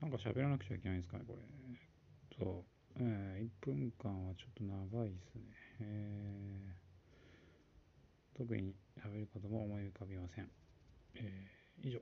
なんか喋らなくちゃいけないんですかね、これ。そう。えー、1分間はちょっと長いですね。えー、特に喋ることも思い浮かびません。えー、以上。